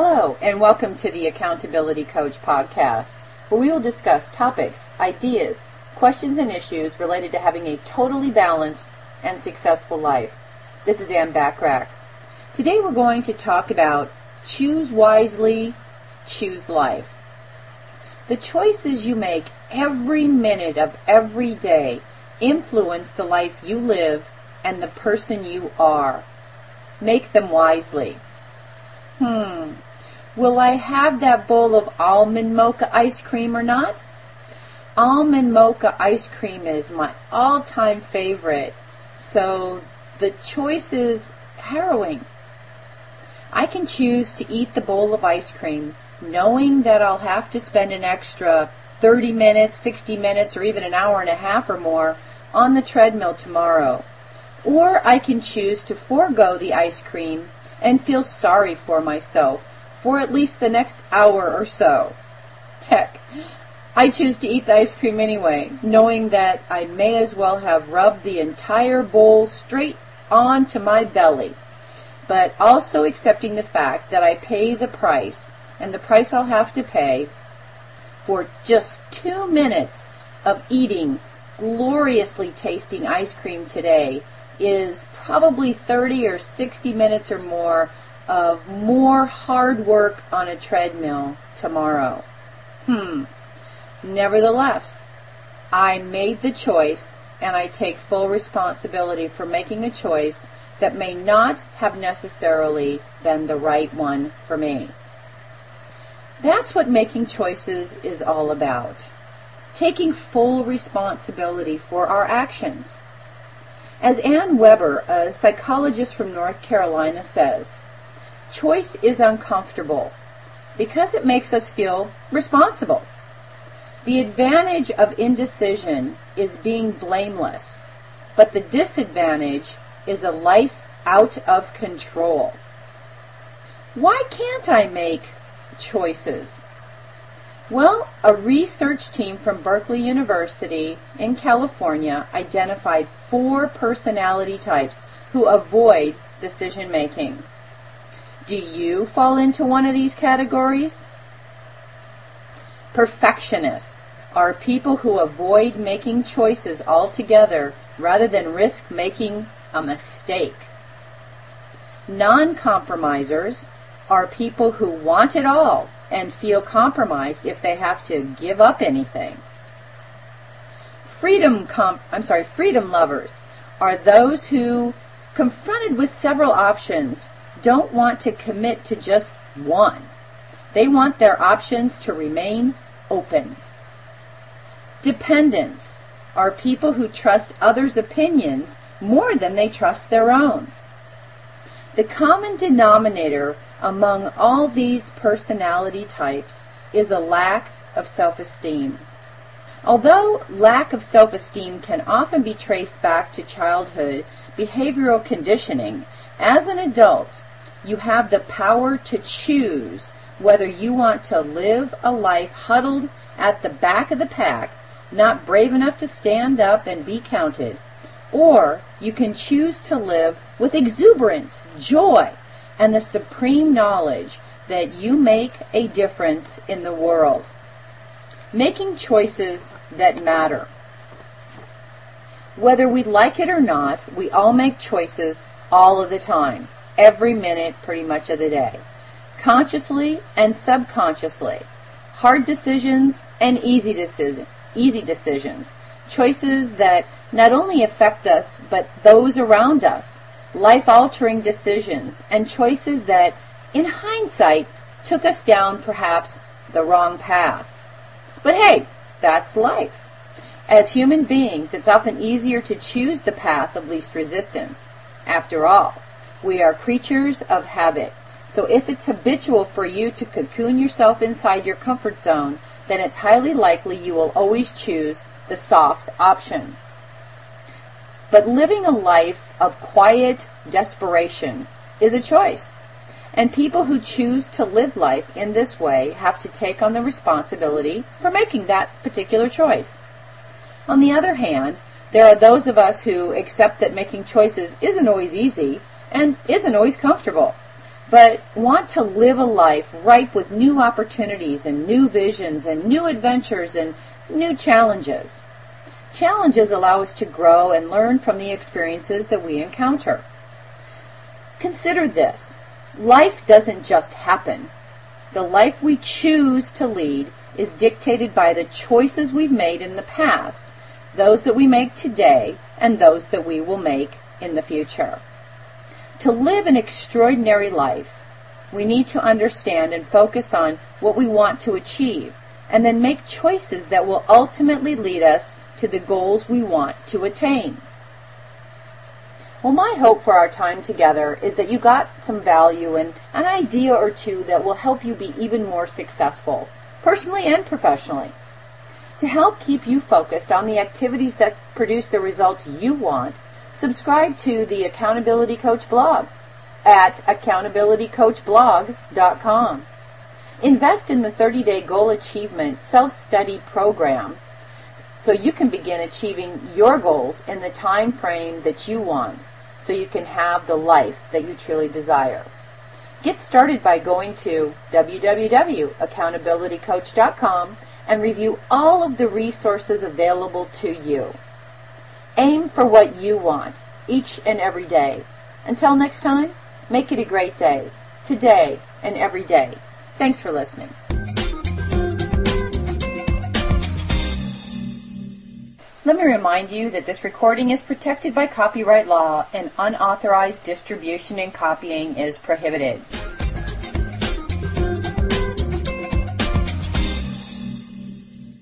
Hello, and welcome to the Accountability Coach podcast, where we will discuss topics, ideas, questions, and issues related to having a totally balanced and successful life. This is Ann Bachrach. Today we're going to talk about choose wisely, choose life. The choices you make every minute of every day influence the life you live and the person you are. Make them wisely. Hmm. Will I have that bowl of almond mocha ice cream or not? Almond mocha ice cream is my all-time favorite, so the choice is harrowing. I can choose to eat the bowl of ice cream knowing that I'll have to spend an extra 30 minutes, 60 minutes, or even an hour and a half or more on the treadmill tomorrow. Or I can choose to forego the ice cream and feel sorry for myself for at least the next hour or so. Heck, I choose to eat the ice cream anyway, knowing that I may as well have rubbed the entire bowl straight onto my belly, but also accepting the fact that I pay the price and the price I'll have to pay for just two minutes of eating gloriously tasting ice cream today is probably 30 or 60 minutes or more of more hard work on a treadmill tomorrow. Hmm. Nevertheless, I made the choice and I take full responsibility for making a choice that may not have necessarily been the right one for me. That's what making choices is all about. Taking full responsibility for our actions. As Ann Weber, a psychologist from North Carolina, says, choice is uncomfortable because it makes us feel responsible. The advantage of indecision is being blameless, but the disadvantage is a life out of control. Why can't I make choices? Well, a research team from Berkeley University in California identified four personality types who avoid decision making. Do you fall into one of these categories? Perfectionists are people who avoid making choices altogether rather than risk making a mistake. Non-compromisers are people who want it all and feel compromised if they have to give up anything. Freedom com- I'm sorry, freedom lovers are those who confronted with several options don't want to commit to just one. They want their options to remain open. Dependents are people who trust others' opinions more than they trust their own. The common denominator among all these personality types is a lack of self-esteem. Although lack of self-esteem can often be traced back to childhood behavioral conditioning, as an adult, you have the power to choose whether you want to live a life huddled at the back of the pack, not brave enough to stand up and be counted, or you can choose to live with exuberance, joy, and the supreme knowledge that you make a difference in the world. Making choices that matter. Whether we like it or not, we all make choices all of the time, every minute pretty much of the day, consciously and subconsciously. Hard decisions and easy decisions, easy decisions, choices that not only affect us, but those around us. Life altering decisions and choices that, in hindsight, took us down perhaps the wrong path. But hey, that's life. As human beings, it's often easier to choose the path of least resistance. After all, we are creatures of habit. So if it's habitual for you to cocoon yourself inside your comfort zone, then it's highly likely you will always choose the soft option. But living a life of quiet desperation is a choice. And people who choose to live life in this way have to take on the responsibility for making that particular choice. On the other hand, there are those of us who accept that making choices isn't always easy and isn't always comfortable. but want to live a life ripe with new opportunities and new visions and new adventures and new challenges. Challenges allow us to grow and learn from the experiences that we encounter. Consider this. Life doesn't just happen. The life we choose to lead is dictated by the choices we've made in the past, those that we make today, and those that we will make in the future. To live an extraordinary life, we need to understand and focus on what we want to achieve, and then make choices that will ultimately lead us to the goals we want to attain. Well, my hope for our time together is that you got some value and an idea or two that will help you be even more successful, personally and professionally. To help keep you focused on the activities that produce the results you want, subscribe to the Accountability Coach blog at accountabilitycoachblog.com. Invest in the 30 day goal achievement self study program so you can begin achieving your goals in the time frame that you want so you can have the life that you truly desire. Get started by going to www.accountabilitycoach.com and review all of the resources available to you. Aim for what you want each and every day. Until next time, make it a great day, today and every day. Thanks for listening. Let me remind you that this recording is protected by copyright law and unauthorized distribution and copying is prohibited.